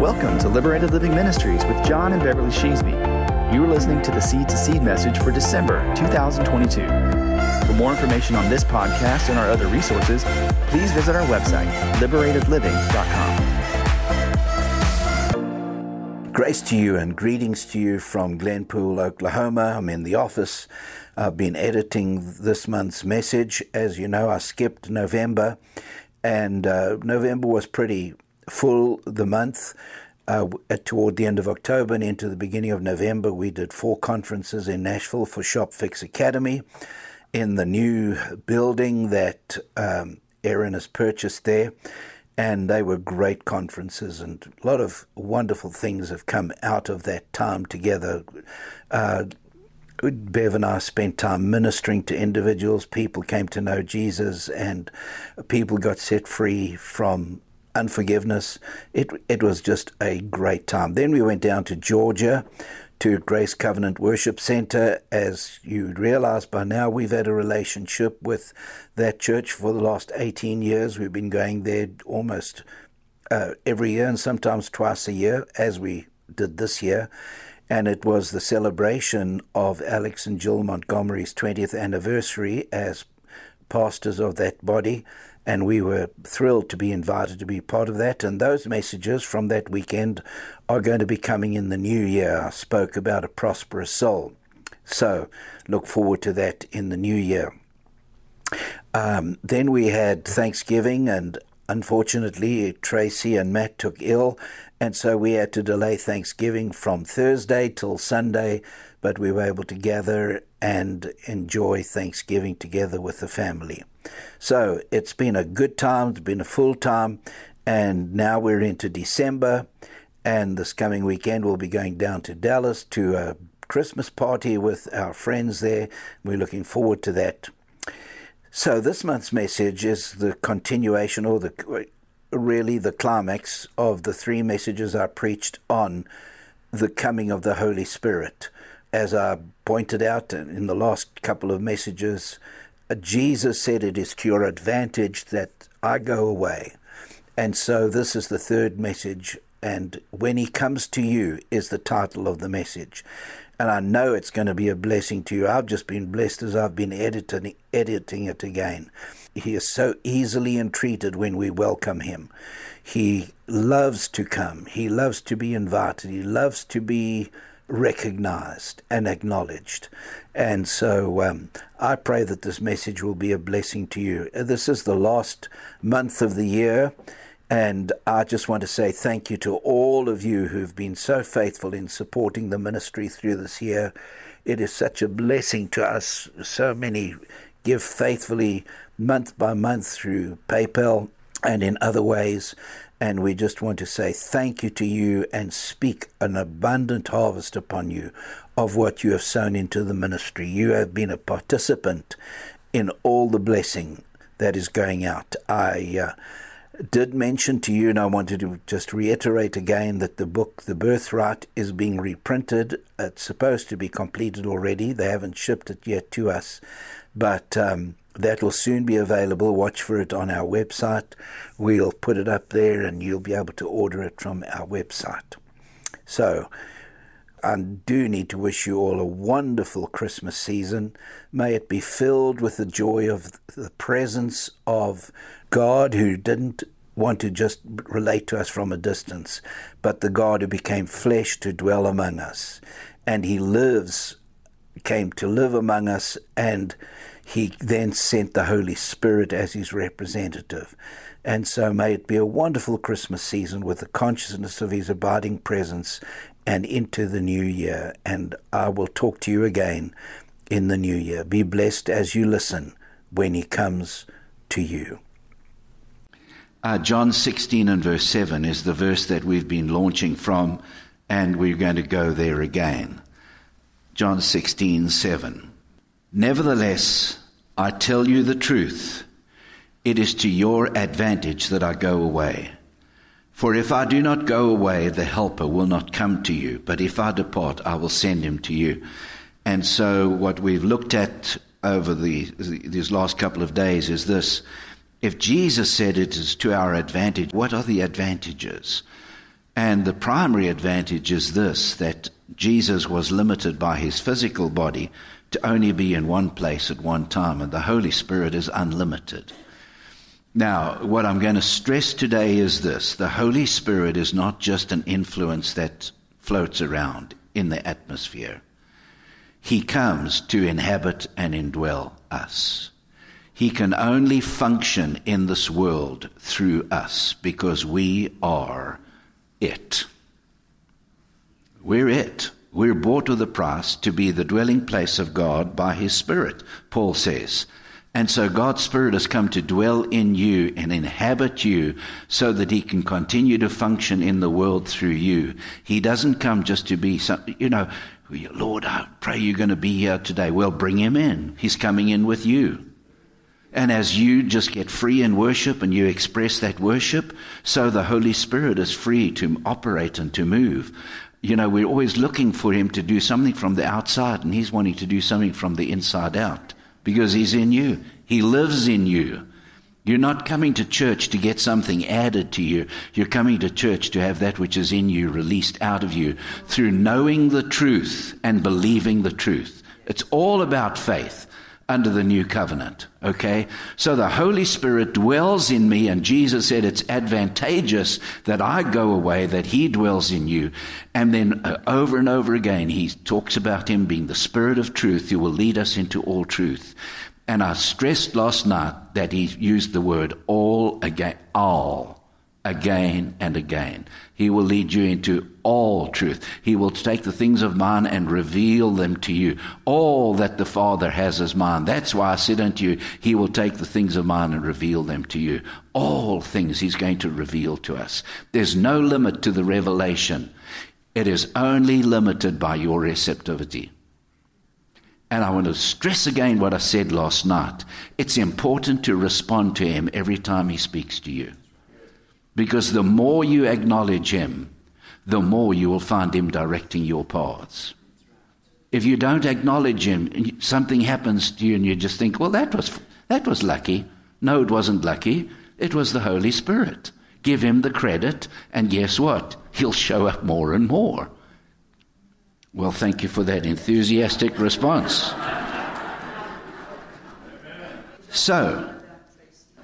Welcome to Liberated Living Ministries with John and Beverly Sheasby. You are listening to the Seed to Seed message for December 2022. For more information on this podcast and our other resources, please visit our website, liberatedliving.com. Grace to you and greetings to you from Glenpool, Oklahoma. I'm in the office. I've been editing this month's message. As you know, I skipped November, and uh, November was pretty full the month. Uh, toward the end of October and into the beginning of November, we did four conferences in Nashville for Shop Fix Academy in the new building that um, Aaron has purchased there. And they were great conferences, and a lot of wonderful things have come out of that time together. Uh, Bev and I spent time ministering to individuals. People came to know Jesus, and people got set free from unforgiveness. It it was just a great time. Then we went down to Georgia to Grace Covenant Worship Center. As you realize by now, we've had a relationship with that church for the last 18 years. We've been going there almost uh, every year and sometimes twice a year, as we did this year. And it was the celebration of Alex and Jill Montgomery's 20th anniversary as pastors of that body and we were thrilled to be invited to be part of that. And those messages from that weekend are going to be coming in the new year. I spoke about a prosperous soul. So look forward to that in the new year. Um, then we had Thanksgiving, and unfortunately, Tracy and Matt took ill, and so we had to delay Thanksgiving from Thursday till Sunday, but we were able to gather and enjoy Thanksgiving together with the family. So it's been a good time, it's been a full time, and now we're into December. And this coming weekend, we'll be going down to Dallas to a Christmas party with our friends there. We're looking forward to that. So, this month's message is the continuation or the really the climax of the three messages I preached on the coming of the Holy Spirit. As I pointed out in the last couple of messages, Jesus said it is to your advantage that I go away. And so this is the third message. And when he comes to you is the title of the message. And I know it's going to be a blessing to you. I've just been blessed as I've been editing, editing it again. He is so easily entreated when we welcome him. He loves to come. He loves to be invited. He loves to be recognized and acknowledged. And so um, I pray that this message will be a blessing to you. This is the last month of the year. And I just want to say thank you to all of you who've been so faithful in supporting the ministry through this year. It is such a blessing to us. So many give faithfully month by month through PayPal and in other ways. And we just want to say thank you to you and speak an abundant harvest upon you of what you have sown into the ministry. You have been a participant in all the blessing that is going out. I uh, did mention to you, and I wanted to just reiterate again that the book, The Birthright, is being reprinted. It's supposed to be completed already. They haven't shipped it yet to us, but. Um, that will soon be available. Watch for it on our website. We'll put it up there and you'll be able to order it from our website. So, I do need to wish you all a wonderful Christmas season. May it be filled with the joy of the presence of God who didn't want to just relate to us from a distance, but the God who became flesh to dwell among us. And he lives, came to live among us, and he then sent the Holy Spirit as his representative. And so may it be a wonderful Christmas season with the consciousness of his abiding presence and into the new year. And I will talk to you again in the new year. Be blessed as you listen when he comes to you. Uh, John 16 and verse 7 is the verse that we've been launching from, and we're going to go there again. John 16, 7. Nevertheless, I tell you the truth. It is to your advantage that I go away. For if I do not go away, the Helper will not come to you. But if I depart, I will send him to you. And so, what we've looked at over the, these last couple of days is this. If Jesus said it is to our advantage, what are the advantages? And the primary advantage is this that Jesus was limited by his physical body to only be in one place at one time, and the Holy Spirit is unlimited. Now, what I'm going to stress today is this the Holy Spirit is not just an influence that floats around in the atmosphere, He comes to inhabit and indwell us. He can only function in this world through us because we are it. We're it. We're bought with a price to be the dwelling place of God by His Spirit, Paul says. And so God's Spirit has come to dwell in you and inhabit you so that He can continue to function in the world through you. He doesn't come just to be, some, you know, Lord, I pray you're going to be here today. Well, bring Him in. He's coming in with you. And as you just get free in worship and you express that worship, so the Holy Spirit is free to operate and to move you know, we're always looking for him to do something from the outside, and he's wanting to do something from the inside out because he's in you. He lives in you. You're not coming to church to get something added to you. You're coming to church to have that which is in you released out of you through knowing the truth and believing the truth. It's all about faith under the new covenant. Okay? So the Holy Spirit dwells in me, and Jesus said it's advantageous that I go away, that He dwells in you. And then uh, over and over again, He talks about Him being the Spirit of truth who will lead us into all truth. And I stressed last night that He used the word all again, all again and again. He will lead you into all truth. He will take the things of mine and reveal them to you. All that the Father has is mine. That's why I said unto you, He will take the things of mine and reveal them to you. All things He's going to reveal to us. There's no limit to the revelation. It is only limited by your receptivity. And I want to stress again what I said last night. It's important to respond to Him every time He speaks to you. Because the more you acknowledge Him, the more you will find Him directing your paths. If you don't acknowledge Him, something happens to you and you just think, well, that was, that was lucky. No, it wasn't lucky. It was the Holy Spirit. Give Him the credit, and guess what? He'll show up more and more. Well, thank you for that enthusiastic response. So,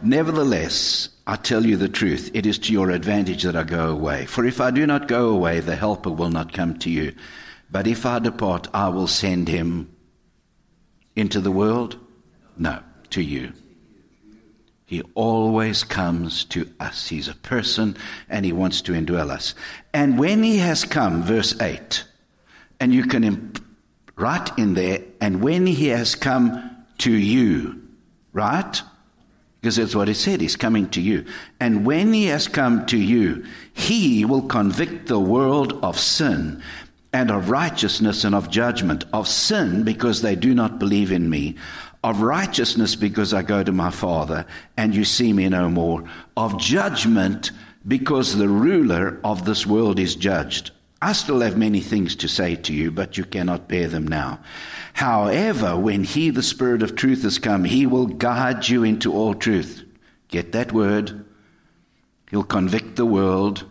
nevertheless, I tell you the truth, it is to your advantage that I go away. For if I do not go away, the Helper will not come to you. But if I depart, I will send him into the world? No, to you. He always comes to us. He's a person and he wants to indwell us. And when he has come, verse 8, and you can imp- write in there, and when he has come to you, right? Because that's what he said. He's coming to you. And when he has come to you, he will convict the world of sin and of righteousness and of judgment. Of sin because they do not believe in me. Of righteousness because I go to my Father and you see me no more. Of judgment because the ruler of this world is judged. I still have many things to say to you, but you cannot bear them now. However, when He, the Spirit of truth, has come, He will guide you into all truth. Get that word? He'll convict the world,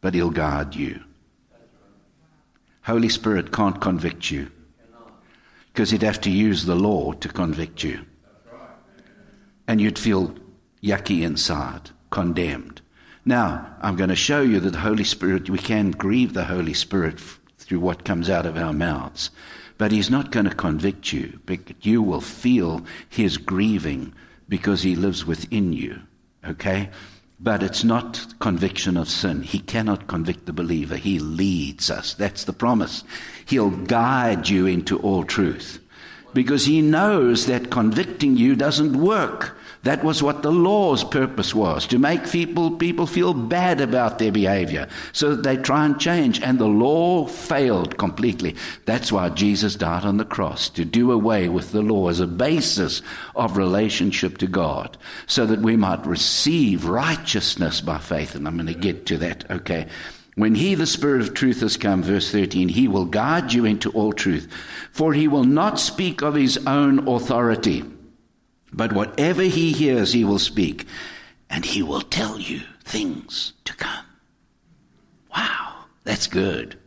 but He'll guide you. Holy Spirit can't convict you because He'd have to use the law to convict you. And you'd feel yucky inside, condemned. Now, I'm going to show you that the Holy Spirit, we can grieve the Holy Spirit through what comes out of our mouths. But He's not going to convict you, but you will feel His grieving because He lives within you. Okay? But it's not conviction of sin. He cannot convict the believer. He leads us. That's the promise. He'll guide you into all truth because he knows that convicting you doesn't work. That was what the law's purpose was to make people, people feel bad about their behavior so that they try and change. And the law failed completely. That's why Jesus died on the cross to do away with the law as a basis of relationship to God so that we might receive righteousness by faith. And I'm going to get to that, okay? When he, the Spirit of truth, has come, verse 13, he will guide you into all truth, for he will not speak of his own authority. But whatever he hears, he will speak, and he will tell you things to come. Wow, that's good.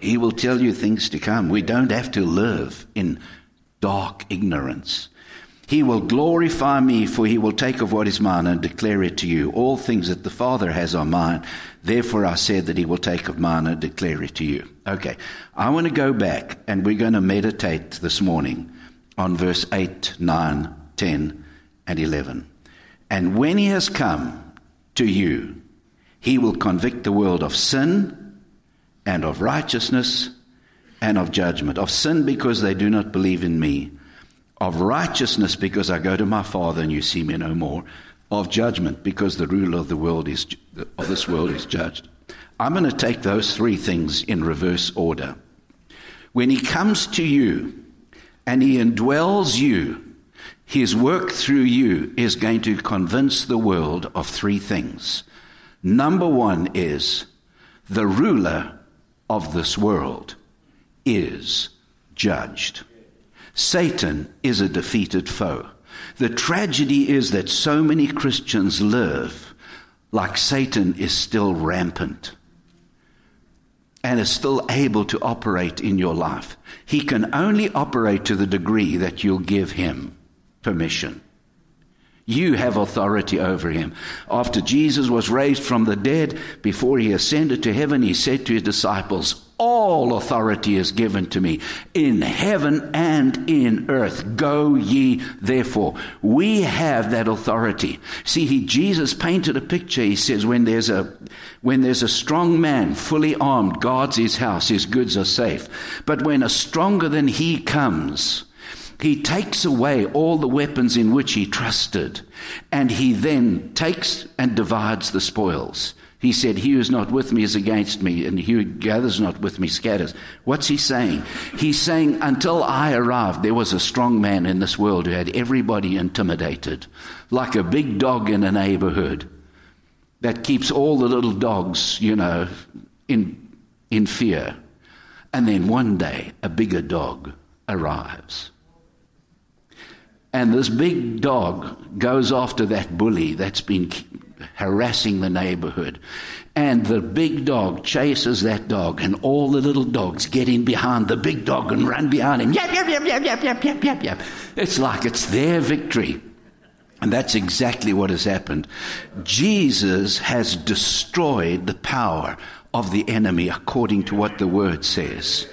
He will tell you things to come. We don't have to live in dark ignorance. He will glorify me, for he will take of what is mine and declare it to you. All things that the Father has are mine. Therefore, I said that he will take of mine and declare it to you. Okay, I want to go back and we're going to meditate this morning on verse 8, 9, 10, and 11. And when he has come to you, he will convict the world of sin and of righteousness and of judgment. Of sin because they do not believe in me of righteousness because I go to my Father and you see me no more, of judgment because the ruler of the world is of this world is judged. I'm going to take those three things in reverse order. When he comes to you and he indwells you, his work through you is going to convince the world of three things. Number one is the ruler of this world is judged. Satan is a defeated foe. The tragedy is that so many Christians live like Satan is still rampant and is still able to operate in your life. He can only operate to the degree that you'll give him permission. You have authority over him. After Jesus was raised from the dead, before he ascended to heaven, he said to his disciples, all authority is given to me in heaven and in earth. Go ye therefore. We have that authority. See, he, Jesus painted a picture. He says, when there's a, when there's a strong man fully armed, guards his house, his goods are safe. But when a stronger than he comes, he takes away all the weapons in which he trusted, and he then takes and divides the spoils. He said, He who is not with me is against me, and he who gathers not with me scatters. What's he saying? He's saying, Until I arrived, there was a strong man in this world who had everybody intimidated, like a big dog in a neighborhood that keeps all the little dogs, you know, in, in fear. And then one day, a bigger dog arrives. And this big dog goes after that bully that's been harassing the neighborhood. And the big dog chases that dog, and all the little dogs get in behind the big dog and run behind him. Yap, yap, yap, yap, yap, yap, yap, yap, yap. It's like it's their victory. And that's exactly what has happened. Jesus has destroyed the power of the enemy according to what the word says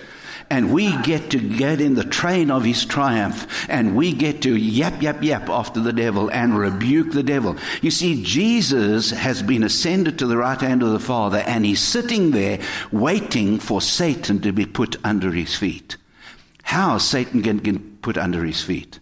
and we get to get in the train of his triumph and we get to yap, yap, yap after the devil and rebuke the devil. You see, Jesus has been ascended to the right hand of the Father and he's sitting there waiting for Satan to be put under his feet. How Satan can get put under his feet?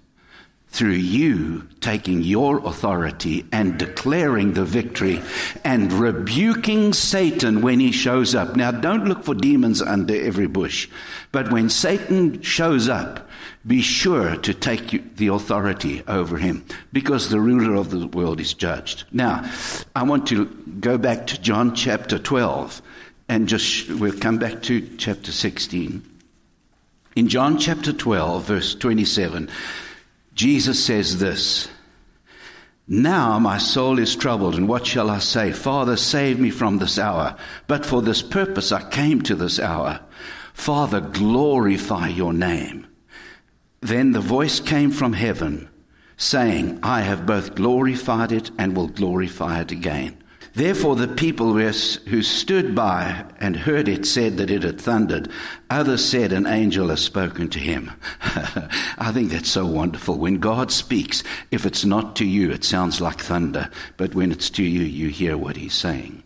Through you taking your authority and declaring the victory and rebuking Satan when he shows up. Now, don't look for demons under every bush, but when Satan shows up, be sure to take the authority over him because the ruler of the world is judged. Now, I want to go back to John chapter 12 and just we'll come back to chapter 16. In John chapter 12, verse 27, Jesus says this Now my soul is troubled, and what shall I say? Father, save me from this hour. But for this purpose I came to this hour. Father, glorify your name. Then the voice came from heaven, saying, I have both glorified it and will glorify it again. Therefore, the people who stood by and heard it said that it had thundered. Others said, An angel has spoken to him. I think that's so wonderful. When God speaks, if it's not to you, it sounds like thunder. But when it's to you, you hear what he's saying.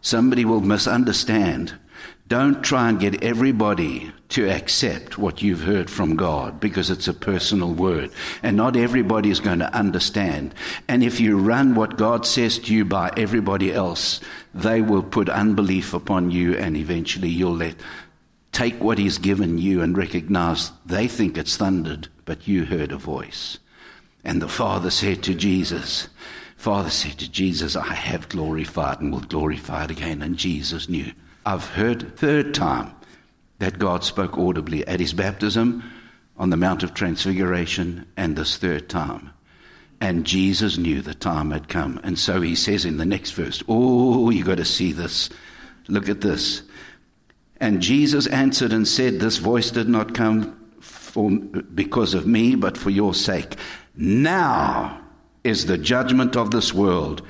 Somebody will misunderstand don't try and get everybody to accept what you've heard from God because it's a personal word. And not everybody is going to understand. And if you run what God says to you by everybody else, they will put unbelief upon you and eventually you'll let take what He's given you and recognize they think it's thundered, but you heard a voice. And the Father said to Jesus, Father said to Jesus, I have glorified and will glorify it again. And Jesus knew. I've heard third time that God spoke audibly at his baptism on the Mount of Transfiguration and this third time. And Jesus knew the time had come. And so he says in the next verse, Oh, you got to see this. Look at this. And Jesus answered and said, This voice did not come for, because of me, but for your sake. Now is the judgment of this world.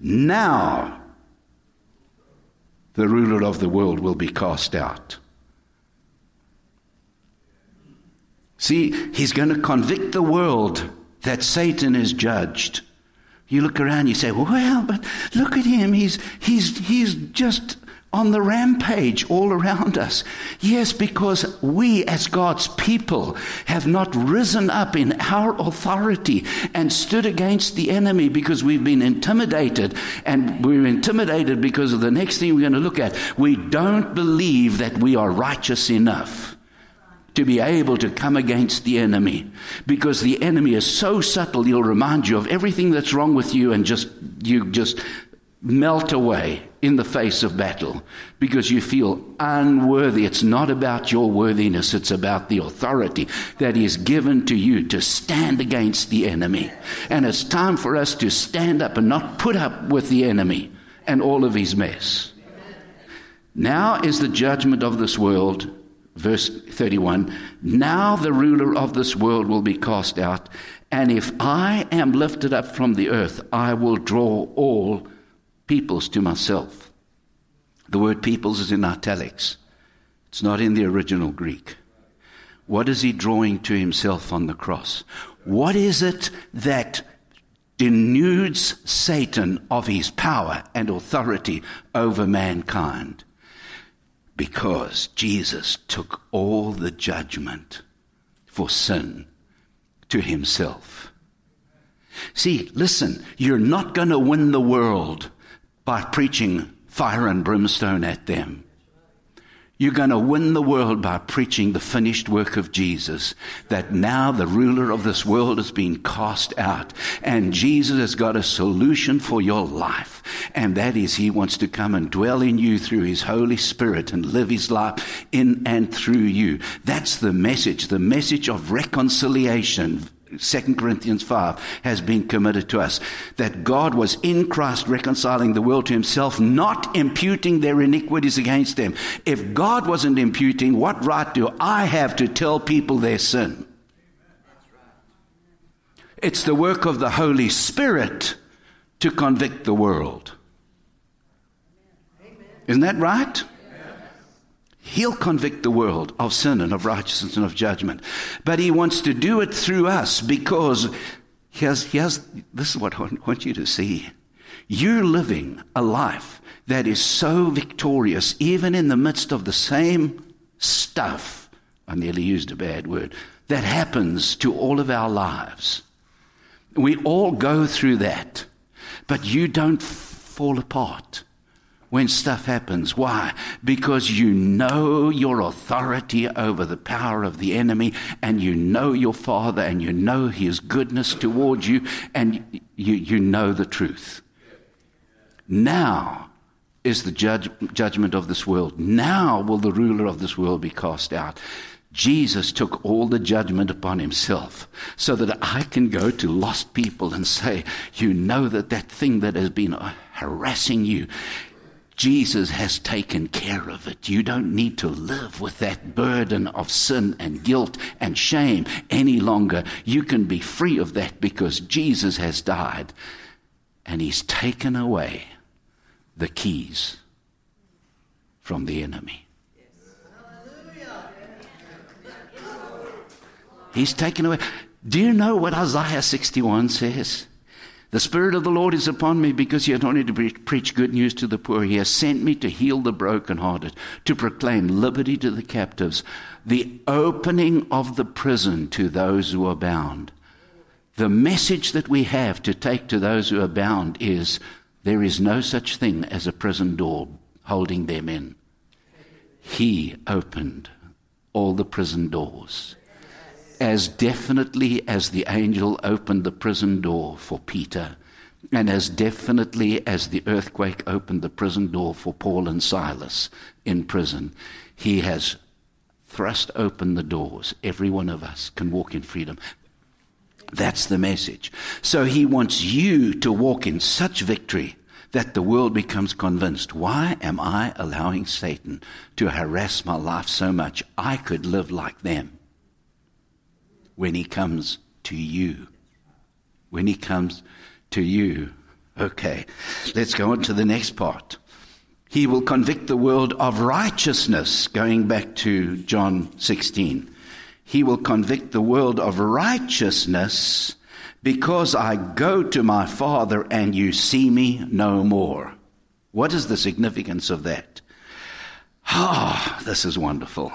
Now the ruler of the world will be cast out. See, he's going to convict the world that Satan is judged. You look around, you say, well, but look at him. He's, he's, he's just on the rampage all around us. Yes, because we as God's people have not risen up in our authority and stood against the enemy because we've been intimidated. And we're intimidated because of the next thing we're going to look at. We don't believe that we are righteous enough to be able to come against the enemy because the enemy is so subtle he'll remind you of everything that's wrong with you and just you just melt away in the face of battle because you feel unworthy. It's not about your worthiness, it's about the authority that is given to you to stand against the enemy. And it's time for us to stand up and not put up with the enemy and all of his mess. Now is the judgment of this world. Verse 31 Now the ruler of this world will be cast out, and if I am lifted up from the earth, I will draw all peoples to myself. The word peoples is in italics, it's not in the original Greek. What is he drawing to himself on the cross? What is it that denudes Satan of his power and authority over mankind? Because Jesus took all the judgment for sin to himself. See, listen, you're not going to win the world by preaching fire and brimstone at them. You're going to win the world by preaching the finished work of Jesus. That now the ruler of this world has been cast out and Jesus has got a solution for your life. And that is he wants to come and dwell in you through his Holy Spirit and live his life in and through you. That's the message, the message of reconciliation 2 Corinthians 5 has been committed to us. That God was in Christ reconciling the world to himself, not imputing their iniquities against them. If God wasn't imputing, what right do I have to tell people their sin? It's the work of the Holy Spirit to convict the world. Isn't that right? He'll convict the world of sin and of righteousness and of judgment. But he wants to do it through us because he has, he has, this is what I want you to see. You're living a life that is so victorious, even in the midst of the same stuff. I nearly used a bad word. That happens to all of our lives. We all go through that, but you don't fall apart when stuff happens. Why? Because you know your authority over the power of the enemy, and you know your Father, and you know His goodness towards you, and you, you know the truth. Now is the judge, judgment of this world. Now will the ruler of this world be cast out. Jesus took all the judgment upon himself so that I can go to lost people and say, You know that that thing that has been harassing you, Jesus has taken care of it. You don't need to live with that burden of sin and guilt and shame any longer. You can be free of that because Jesus has died and he's taken away the keys from the enemy. He's taken away. Do you know what Isaiah 61 says? The Spirit of the Lord is upon me because He has anointed to pre- preach good news to the poor. He has sent me to heal the brokenhearted, to proclaim liberty to the captives, the opening of the prison to those who are bound. The message that we have to take to those who are bound is there is no such thing as a prison door holding them in. He opened all the prison doors as definitely as the angel opened the prison door for Peter, and as definitely as the earthquake opened the prison door for Paul and Silas in prison, he has thrust open the doors. Every one of us can walk in freedom. That's the message. So he wants you to walk in such victory that the world becomes convinced. Why am I allowing Satan to harass my life so much? I could live like them. When he comes to you. When he comes to you. Okay, let's go on to the next part. He will convict the world of righteousness, going back to John 16. He will convict the world of righteousness because I go to my Father and you see me no more. What is the significance of that? Ah, this is wonderful.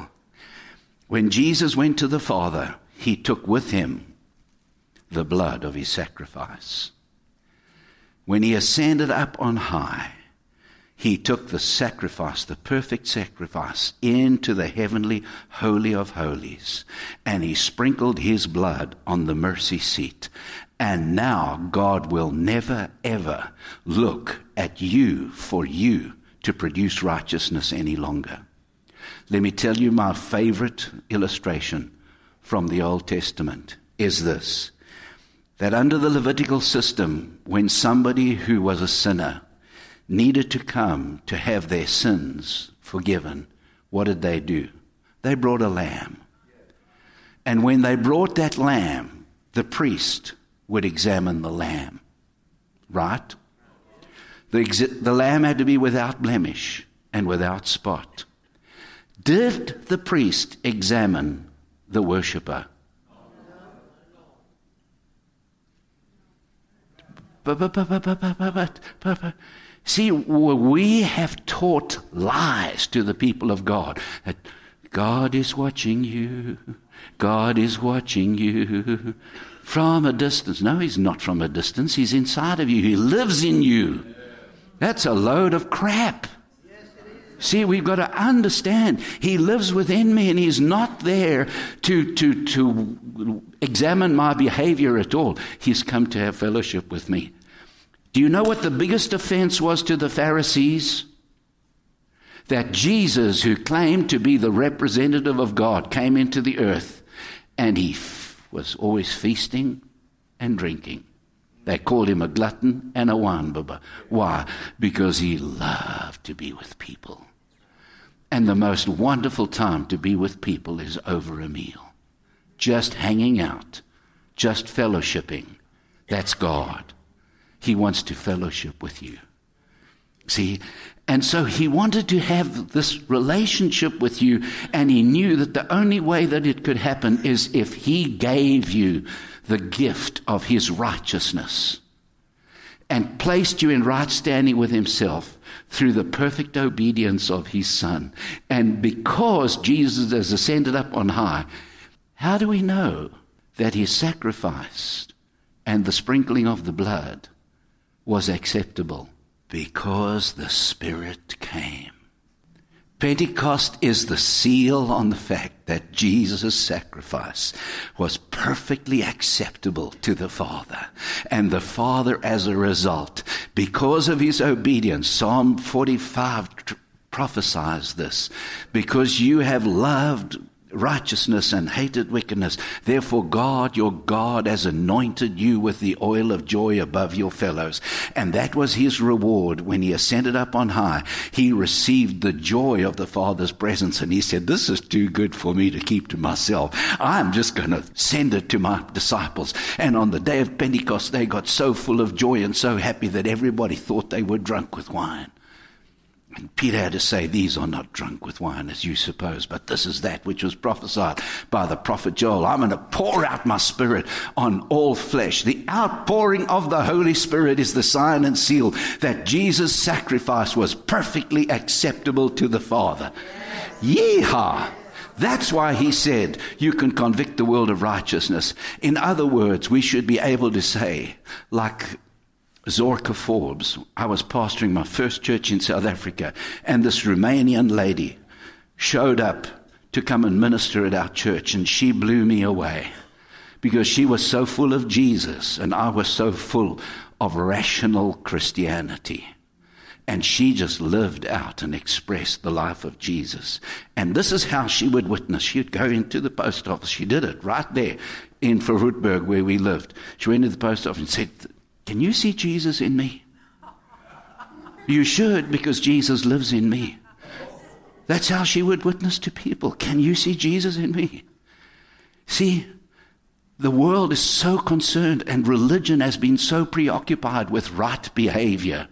When Jesus went to the Father, he took with him the blood of his sacrifice. When he ascended up on high, he took the sacrifice, the perfect sacrifice, into the heavenly holy of holies, and he sprinkled his blood on the mercy seat. And now God will never ever look at you for you to produce righteousness any longer. Let me tell you my favorite illustration from the Old Testament is this that under the Levitical system, when somebody who was a sinner needed to come to have their sins forgiven, what did they do? They brought a lamb. And when they brought that lamb, the priest would examine the lamb. Right? The, exi- the lamb had to be without blemish and without spot. Did the priest examine the worshipper. See, we have taught lies to the people of God that God is watching you, God is watching you from a distance. No, He's not from a distance, He's inside of you, He lives in you. That's a load of crap. See, we've got to understand He lives within me and He's not there to, to, to examine my behavior at all. He's come to have fellowship with me. Do you know what the biggest offense was to the Pharisees? That Jesus, who claimed to be the representative of God, came into the earth and he f- was always feasting and drinking. They called him a glutton and a baba. Why? Because he loved to be with people. And the most wonderful time to be with people is over a meal. Just hanging out, just fellowshipping. That's God. He wants to fellowship with you. See? And so he wanted to have this relationship with you, and he knew that the only way that it could happen is if he gave you the gift of his righteousness and placed you in right standing with himself through the perfect obedience of his son. And because Jesus has ascended up on high, how do we know that his sacrifice and the sprinkling of the blood was acceptable because the Spirit came. Pentecost is the seal on the fact that Jesus' sacrifice was perfectly acceptable to the Father. And the Father, as a result, because of his obedience, Psalm 45 prophesies this, because you have loved righteousness and hated wickedness. Therefore, God, your God, has anointed you with the oil of joy above your fellows. And that was his reward when he ascended up on high. He received the joy of the Father's presence. And he said, This is too good for me to keep to myself. I'm just going to send it to my disciples. And on the day of Pentecost, they got so full of joy and so happy that everybody thought they were drunk with wine. And Peter had to say, These are not drunk with wine as you suppose, but this is that which was prophesied by the prophet Joel. I'm going to pour out my spirit on all flesh. The outpouring of the Holy Spirit is the sign and seal that Jesus' sacrifice was perfectly acceptable to the Father. Yeehaw! That's why he said, You can convict the world of righteousness. In other words, we should be able to say, like Zorka Forbes. I was pastoring my first church in South Africa, and this Romanian lady showed up to come and minister at our church, and she blew me away because she was so full of Jesus, and I was so full of rational Christianity. And she just lived out and expressed the life of Jesus. And this is how she would witness. She'd go into the post office. She did it right there in Verwoerdburg where we lived. She went to the post office and said, Can you see Jesus in me? You should, because Jesus lives in me. That's how she would witness to people. Can you see Jesus in me? See, the world is so concerned, and religion has been so preoccupied with right behavior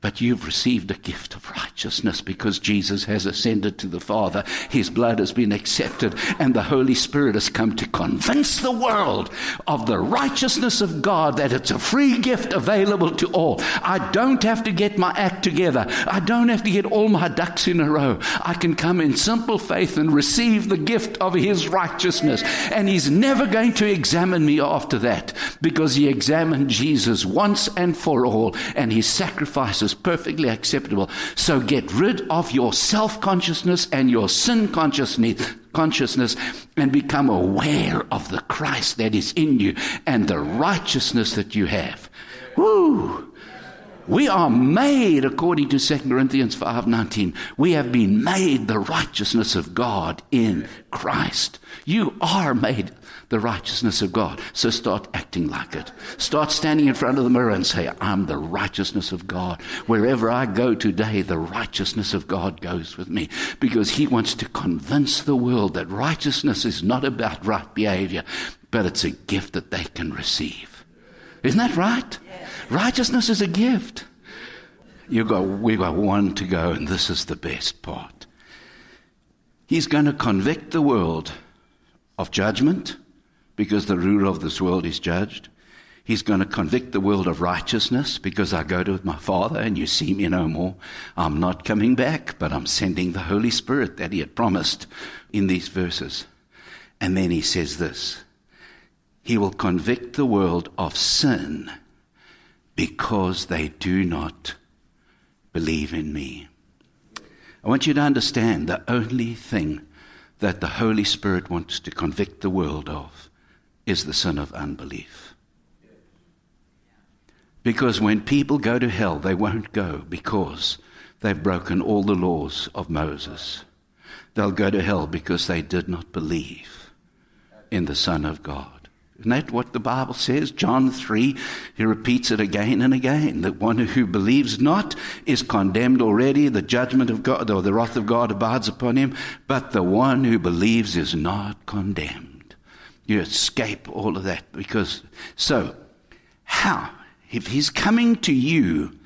but you've received a gift of righteousness because Jesus has ascended to the Father. His blood has been accepted, and the Holy Spirit has come to convince the world of the righteousness of God, that it's a free gift available to all. I don't have to get my act together. I don't have to get all my ducks in a row. I can come in simple faith and receive the gift of His righteousness. And He's never going to examine me after that because He examined Jesus once and for all, and His sacrifices is perfectly acceptable. So get rid of your self consciousness and your sin consciousness consciousness and become aware of the Christ that is in you and the righteousness that you have. Woo! We are made according to 2 Corinthians 5:19. We have been made the righteousness of God in Christ. You are made the righteousness of God. So start acting like it. Start standing in front of the mirror and say, I'm the righteousness of God. Wherever I go today, the righteousness of God goes with me because He wants to convince the world that righteousness is not about right behavior, but it's a gift that they can receive. Isn't that right? Righteousness is a gift. You got, we've got one to go, and this is the best part. He's going to convict the world of judgment because the ruler of this world is judged. He's going to convict the world of righteousness because I go to my Father and you see me no more. I'm not coming back, but I'm sending the Holy Spirit that He had promised in these verses. And then He says this He will convict the world of sin because they do not believe in me. I want you to understand the only thing that the Holy Spirit wants to convict the world of is the sin of unbelief. Because when people go to hell, they won't go because they've broken all the laws of Moses. They'll go to hell because they did not believe in the Son of God. Isn't that what the Bible says? John 3, he repeats it again and again that one who believes not is condemned already. The judgment of God or the wrath of God abides upon him, but the one who believes is not condemned. You escape all of that because, so, how? If he's coming to you,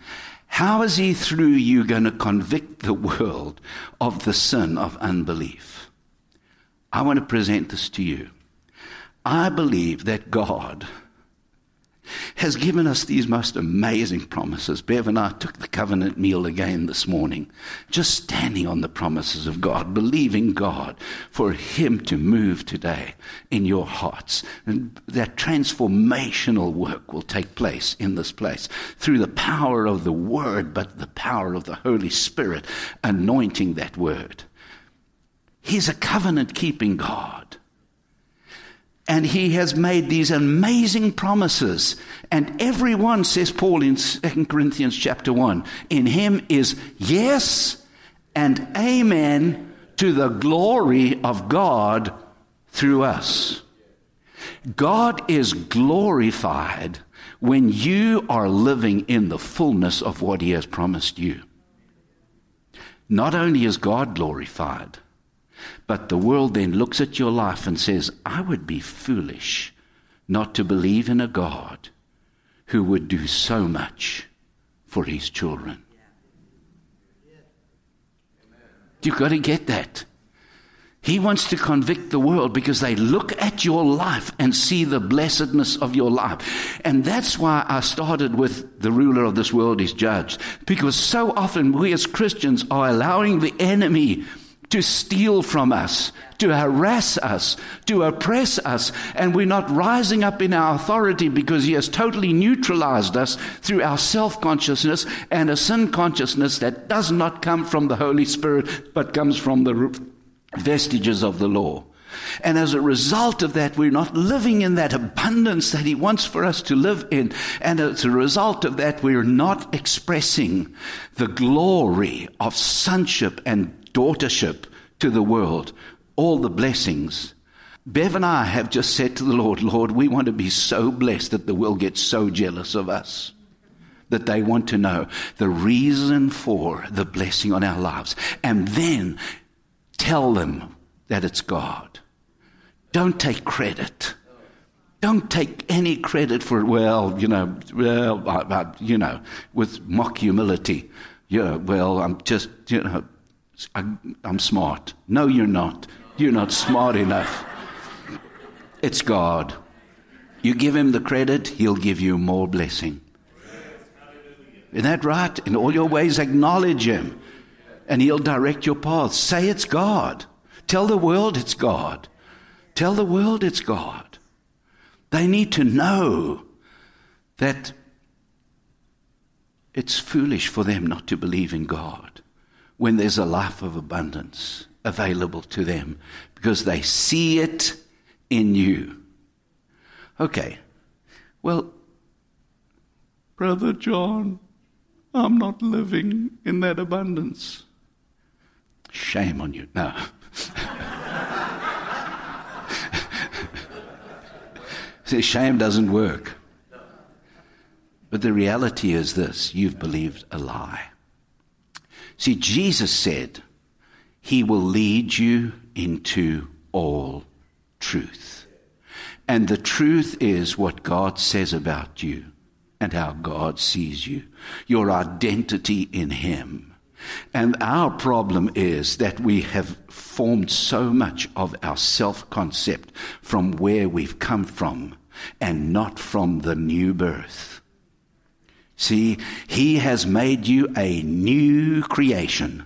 how is he through you going to convict the world of the sin of unbelief? I want to present this to you. I believe that God has given us these most amazing promises. Bev and I took the covenant meal again this morning, just standing on the promises of God, believing God for Him to move today in your hearts. And that transformational work will take place in this place through the power of the Word, but the power of the Holy Spirit anointing that Word. He's a covenant keeping God. And he has made these amazing promises. And everyone, says Paul in 2 Corinthians chapter 1, in him is yes and amen to the glory of God through us. God is glorified when you are living in the fullness of what he has promised you. Not only is God glorified, but the world then looks at your life and says, I would be foolish not to believe in a God who would do so much for his children. You've got to get that. He wants to convict the world because they look at your life and see the blessedness of your life. And that's why I started with the ruler of this world is judged. Because so often we as Christians are allowing the enemy to steal from us, to harass us, to oppress us, and we're not rising up in our authority because He has totally neutralized us through our self consciousness and a sin consciousness that does not come from the Holy Spirit but comes from the vestiges of the law. And as a result of that, we're not living in that abundance that He wants for us to live in. And as a result of that, we're not expressing the glory of sonship and daughtership to the world, all the blessings Bev and I have just said to the Lord, Lord, we want to be so blessed that the world gets so jealous of us that they want to know the reason for the blessing on our lives. And then tell them that it's God. Don't take credit. Don't take any credit for it. Well, you know, well, you know, with mock humility. Yeah, well, I'm just, you know, I, I'm smart. No, you're not. You're not smart enough. It's God. You give him the credit, he'll give you more blessing. Isn't that right? In all your ways, acknowledge him, and he'll direct your path. Say it's God. Tell the world it's God. Tell the world it's God. They need to know that it's foolish for them not to believe in God when there's a life of abundance available to them because they see it in you. Okay, well, Brother John, I'm not living in that abundance. Shame on you. No. See, shame doesn't work. But the reality is this you've believed a lie. See, Jesus said, He will lead you into all truth. And the truth is what God says about you and how God sees you, your identity in Him. And our problem is that we have formed so much of our self concept from where we've come from and not from the new birth. See, He has made you a new creation.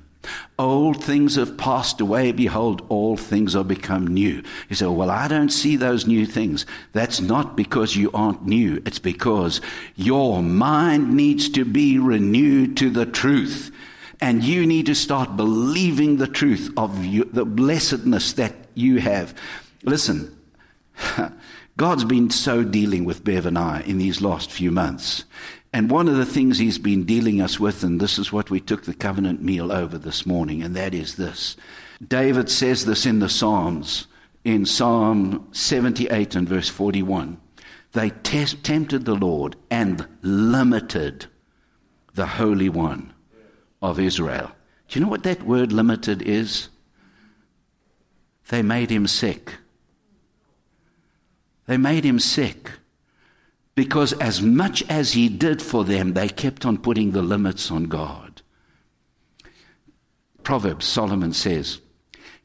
Old things have passed away. Behold, all things are become new. You say, well, I don't see those new things. That's not because you aren't new. It's because your mind needs to be renewed to the truth. And you need to start believing the truth of you, the blessedness that you have. Listen, God's been so dealing with Bev and I in these last few months. And one of the things he's been dealing us with, and this is what we took the covenant meal over this morning, and that is this. David says this in the Psalms, in Psalm 78 and verse 41. They tempted the Lord and limited the Holy One of Israel. Do you know what that word limited is? They made him sick. They made him sick. Because as much as he did for them, they kept on putting the limits on God. Proverbs, Solomon says,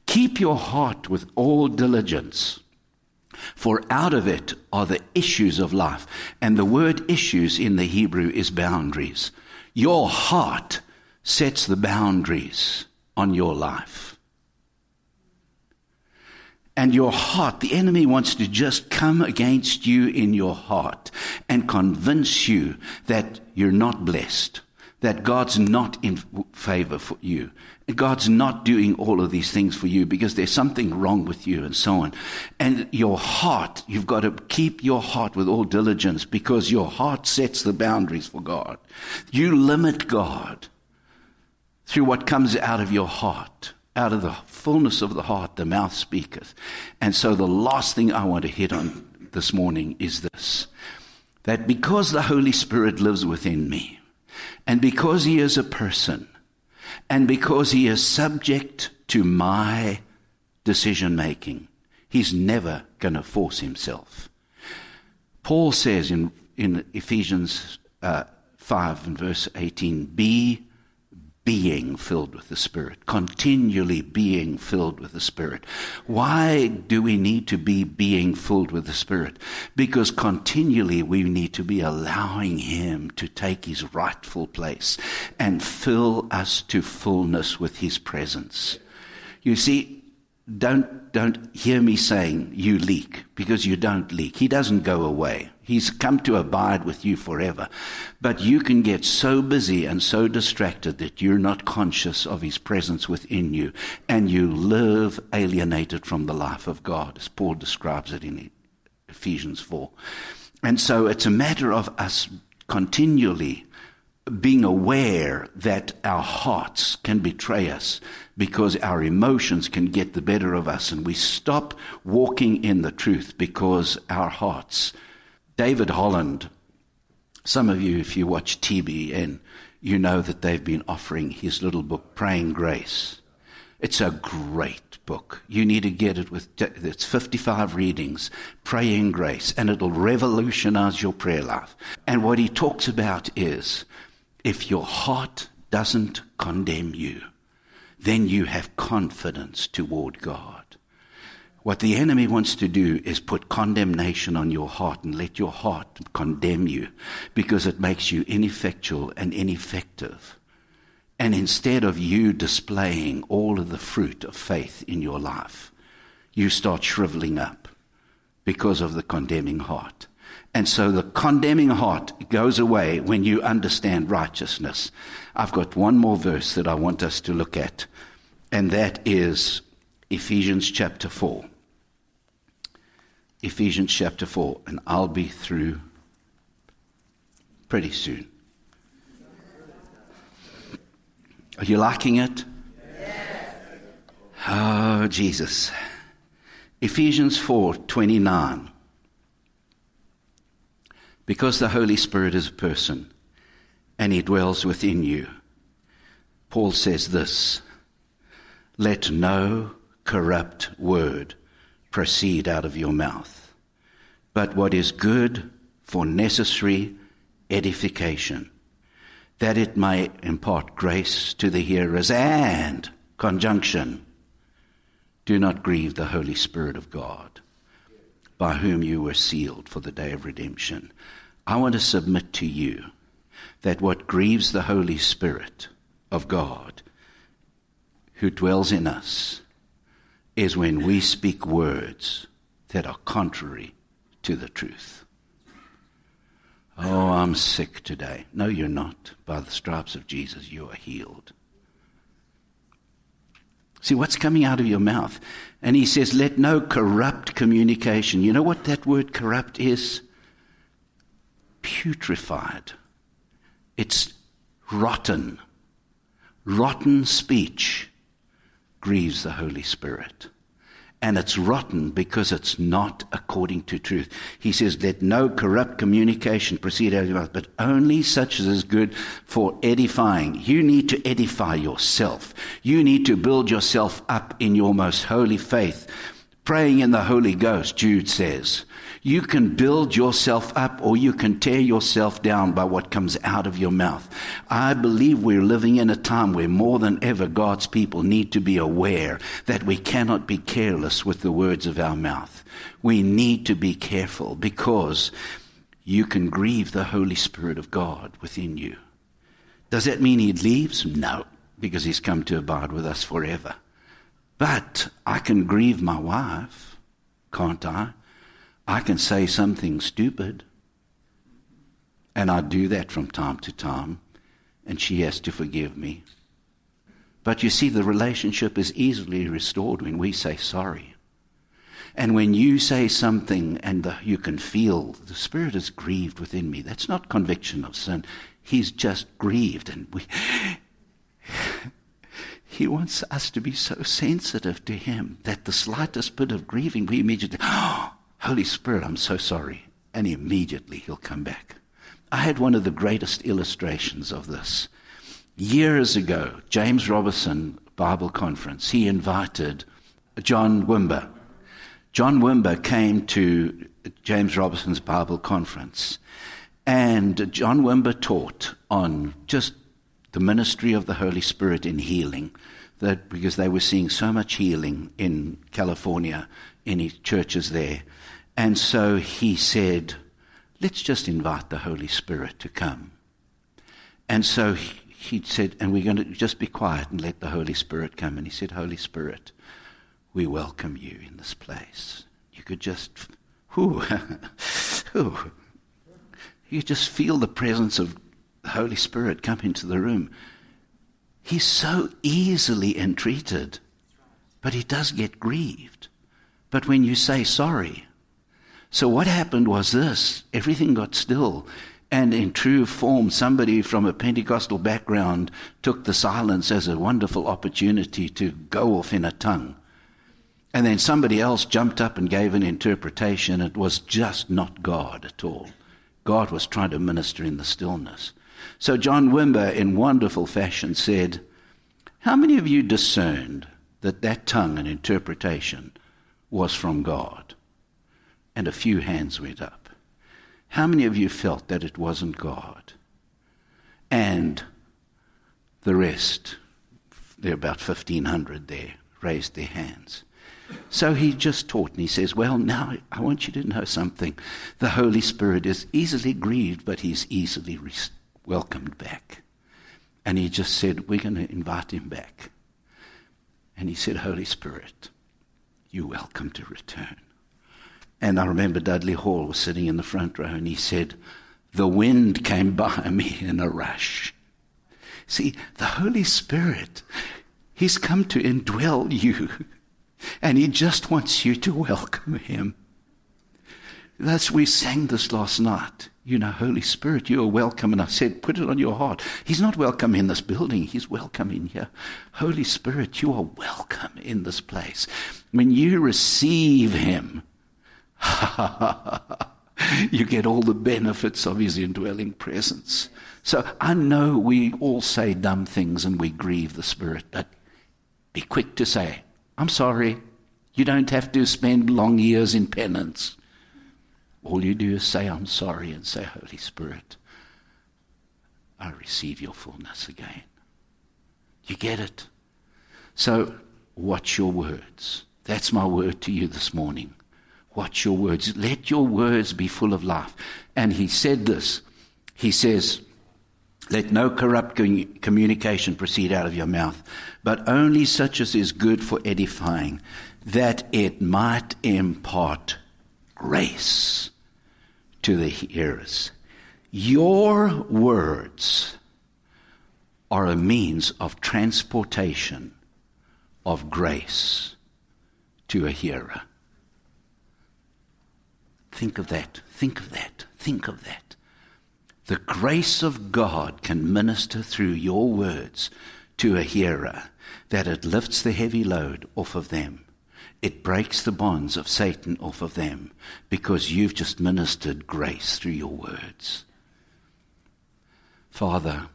Keep your heart with all diligence, for out of it are the issues of life. And the word issues in the Hebrew is boundaries. Your heart sets the boundaries on your life and your heart, the enemy wants to just come against you in your heart and convince you that you're not blessed, that God's not in favor for you. God's not doing all of these things for you because there's something wrong with you and so on. And your heart, you've got to keep your heart with all diligence because your heart sets the boundaries for God. You limit God through what comes out of your heart out of the fullness of the heart the mouth speaketh. And so the last thing I want to hit on this morning is this that because the Holy Spirit lives within me, and because He is a person, and because He is subject to my decision making, He's never going to force Himself. Paul says in, in Ephesians uh, 5 and verse 18, Be being filled with the Spirit, continually being filled with the Spirit. Why do we need to be being filled with the Spirit? Because continually we need to be allowing Him to take His rightful place and fill us to fullness with His presence. You see, don't, don't hear me saying you leak because you don't leak. He doesn't go away. He's come to abide with you forever. But you can get so busy and so distracted that you're not conscious of His presence within you, and you live alienated from the life of God, as Paul describes it in Ephesians 4. And so it's a matter of us continually being aware that our hearts can betray us because our emotions can get the better of us and we stop walking in the truth because our hearts. David Holland, some of you, if you watch TBN, you know that they've been offering his little book, Praying Grace. It's a great book. You need to get it with, it's 55 readings, Praying Grace, and it'll revolutionize your prayer life. And what he talks about is if your heart doesn't condemn you, then you have confidence toward God. What the enemy wants to do is put condemnation on your heart and let your heart condemn you because it makes you ineffectual and ineffective. And instead of you displaying all of the fruit of faith in your life, you start shriveling up because of the condemning heart. And so the condemning heart goes away when you understand righteousness. I've got one more verse that I want us to look at, and that is Ephesians chapter 4. Ephesians chapter 4, and I'll be through pretty soon. Are you liking it? Yes. Oh, Jesus. Ephesians 4:29. Because the Holy Spirit is a person and he dwells within you. Paul says this, let no corrupt word proceed out of your mouth, but what is good for necessary edification that it may impart grace to the hearers and conjunction. Do not grieve the Holy Spirit of God, by whom you were sealed for the day of redemption. I want to submit to you that what grieves the Holy Spirit of God, who dwells in us, is when we speak words that are contrary to the truth. Oh, I'm sick today. No, you're not. By the stripes of Jesus, you are healed. See what's coming out of your mouth. And he says, let no corrupt communication. You know what that word corrupt is? Putrefied. It's rotten. Rotten speech grieves the Holy Spirit and it's rotten because it's not according to truth. He says, let no corrupt communication proceed out of your mouth, but only such as is good for edifying. You need to edify yourself. You need to build yourself up in your most holy faith. Praying in the Holy Ghost, Jude says. You can build yourself up or you can tear yourself down by what comes out of your mouth. I believe we're living in a time where more than ever God's people need to be aware that we cannot be careless with the words of our mouth. We need to be careful because you can grieve the Holy Spirit of God within you. Does that mean he leaves? No, because he's come to abide with us forever. But I can grieve my wife, can't I? I can say something stupid, and I do that from time to time, and she has to forgive me. But you see, the relationship is easily restored when we say sorry. And when you say something and the, you can feel the Spirit is grieved within me, that's not conviction of sin. He's just grieved. And we, He wants us to be so sensitive to Him that the slightest bit of grieving, we immediately, oh, Holy Spirit, I'm so sorry. And immediately he'll come back. I had one of the greatest illustrations of this. Years ago, James Robison Bible Conference, he invited John Wimber. John Wimber came to James Robison's Bible Conference, and John Wimber taught on just the ministry of the Holy Spirit in healing, that because they were seeing so much healing in California in his churches there. And so he said, let's just invite the Holy Spirit to come. And so he, said, and we're going to just be quiet and let the Holy Spirit come. And he said, Holy Spirit, we welcome you in this place. You could just, whoo, whoo. You just feel the presence of the Holy Spirit come into the room. He's so easily entreated, but he does get grieved. But when you say sorry, so what happened was this everything got still, And in true form, somebody from a Pentecostal background took the silence as a wonderful opportunity to go off in a tongue. And then somebody else jumped up and gave an interpretation. It was just not God at all. God was trying to minister in the stillness. So John Wimber, in wonderful fashion, said, How many of you discerned that that tongue and interpretation was from God? And a few hands went up. How many of you felt that it wasn't God? And the rest, there are about 1,500 there, raised their hands. So he just taught, and he says, Well, now I want you to know something. The Holy Spirit is easily grieved, but he's easily re- welcomed back. And he just said, We're going to invite him back. And he said, Holy Spirit, you're welcome to return. And I remember Dudley Hall was sitting in the front row and he said, The wind came by me in a rush. See, the Holy Spirit, He's come to indwell you. And He just wants you to welcome Him. That's we sang this last night. You know, Holy Spirit, you are welcome. And I said, put it on your heart. He's not welcome in this building. He's welcome in here. Holy Spirit, you are welcome in this place. When you receive Him, you get all the benefits of his indwelling presence. So I know we all say dumb things and we grieve the Spirit, but be quick to say, I'm sorry. You don't have to spend long years in penance. All you do is say, I'm sorry, and say, Holy Spirit, I receive your fullness again. You get it? So, watch your words. That's my word to you this morning. Watch your words. Let your words be full of life. And he said this. He says, let no corrupt communication proceed out of your mouth, but only such as is good for edifying, that it might impart grace to the hearers. Your words are a means of transportation of grace to a hearer. Think of that. Think of that. Think of that. The grace of God can minister through your words to a hearer that it lifts the heavy load off of them. It breaks the bonds of Satan off of them because you've just ministered grace through your words. Father,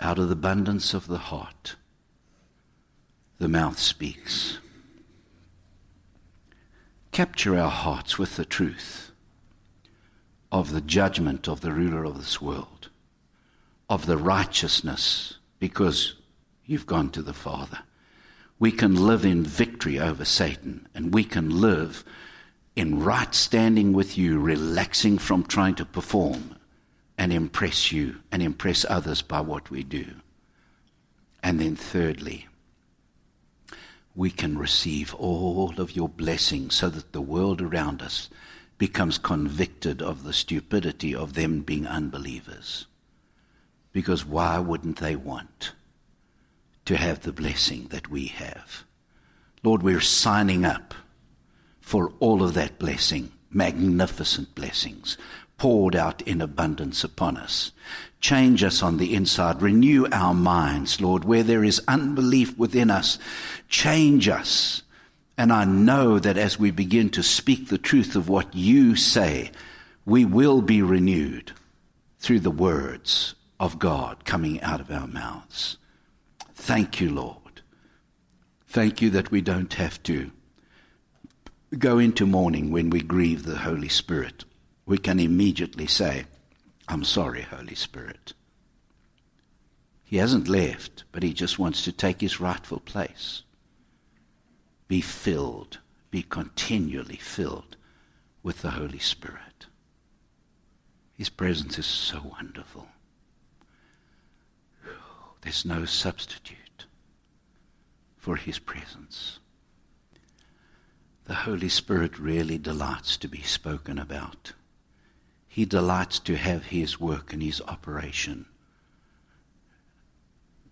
out of the abundance of the heart, the mouth speaks capture our hearts with the truth of the judgment of the ruler of this world, of the righteousness, because you've gone to the Father. We can live in victory over Satan, and we can live in right standing with you, relaxing from trying to perform and impress you and impress others by what we do. And then, thirdly, we can receive all of your blessings so that the world around us becomes convicted of the stupidity of them being unbelievers. Because why wouldn't they want to have the blessing that we have? Lord, we're signing up for all of that blessing, magnificent blessings poured out in abundance upon us. Change us on the inside. Renew our minds, Lord. Where there is unbelief within us, change us. And I know that as we begin to speak the truth of what you say, we will be renewed through the words of God coming out of our mouths. Thank you, Lord. Thank you that we don't have to go into mourning when we grieve the Holy Spirit we can immediately say, I'm sorry, Holy Spirit. He hasn't left, but he just wants to take his rightful place. Be filled, be continually filled with the Holy Spirit. His presence is so wonderful. There's no substitute for his presence. The Holy Spirit really delights to be spoken about. He delights to have his work and his operation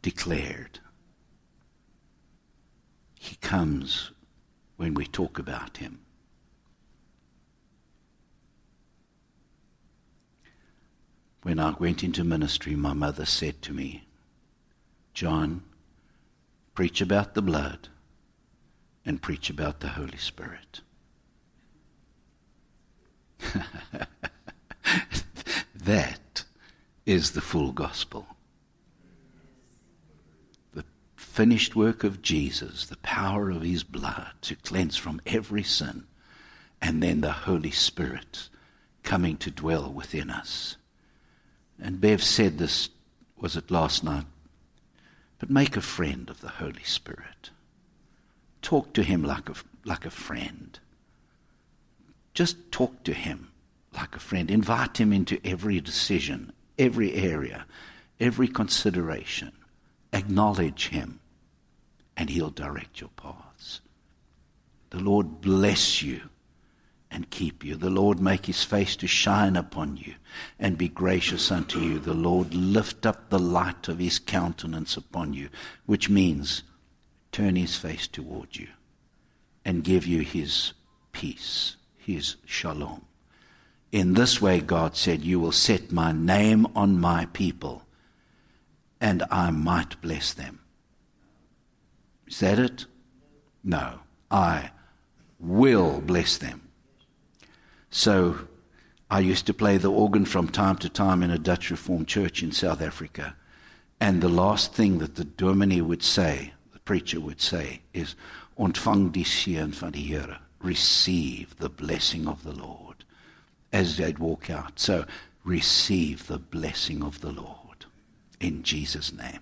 declared. He comes when we talk about him. when I went into ministry, my mother said to me, John, preach about the blood and preach about the Holy Spirit. that is the full gospel. The finished work of Jesus, the power of his blood to cleanse from every sin, and then the Holy Spirit coming to dwell within us. And Bev said this, was it last night? But make a friend of the Holy Spirit. Talk to him like a, like a friend. Just talk to him like a friend. Invite him into every decision, every area, every consideration. Acknowledge him, and he'll direct your paths. The Lord bless you and keep you. The Lord make his face to shine upon you and be gracious unto you. The Lord lift up the light of his countenance upon you, which means turn his face toward you and give you his peace, his shalom. In this way, God said, You will set my name on my people, and I might bless them. Is that it? No. I will bless them. So I used to play the organ from time to time in a Dutch Reformed church in South Africa. And the last thing that the dominee would say, the preacher would say, is, Ontvang die seën van die Here. Receive the blessing of the Lord. As they'd walk out. So receive the blessing of the Lord. In Jesus' name.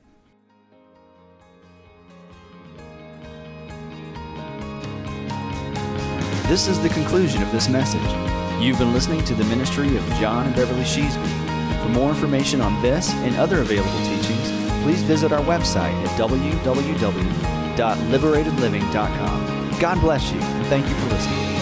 This is the conclusion of this message. You've been listening to the ministry of John and Beverly Sheasby. For more information on this and other available teachings, please visit our website at www.liberatedliving.com. God bless you and thank you for listening.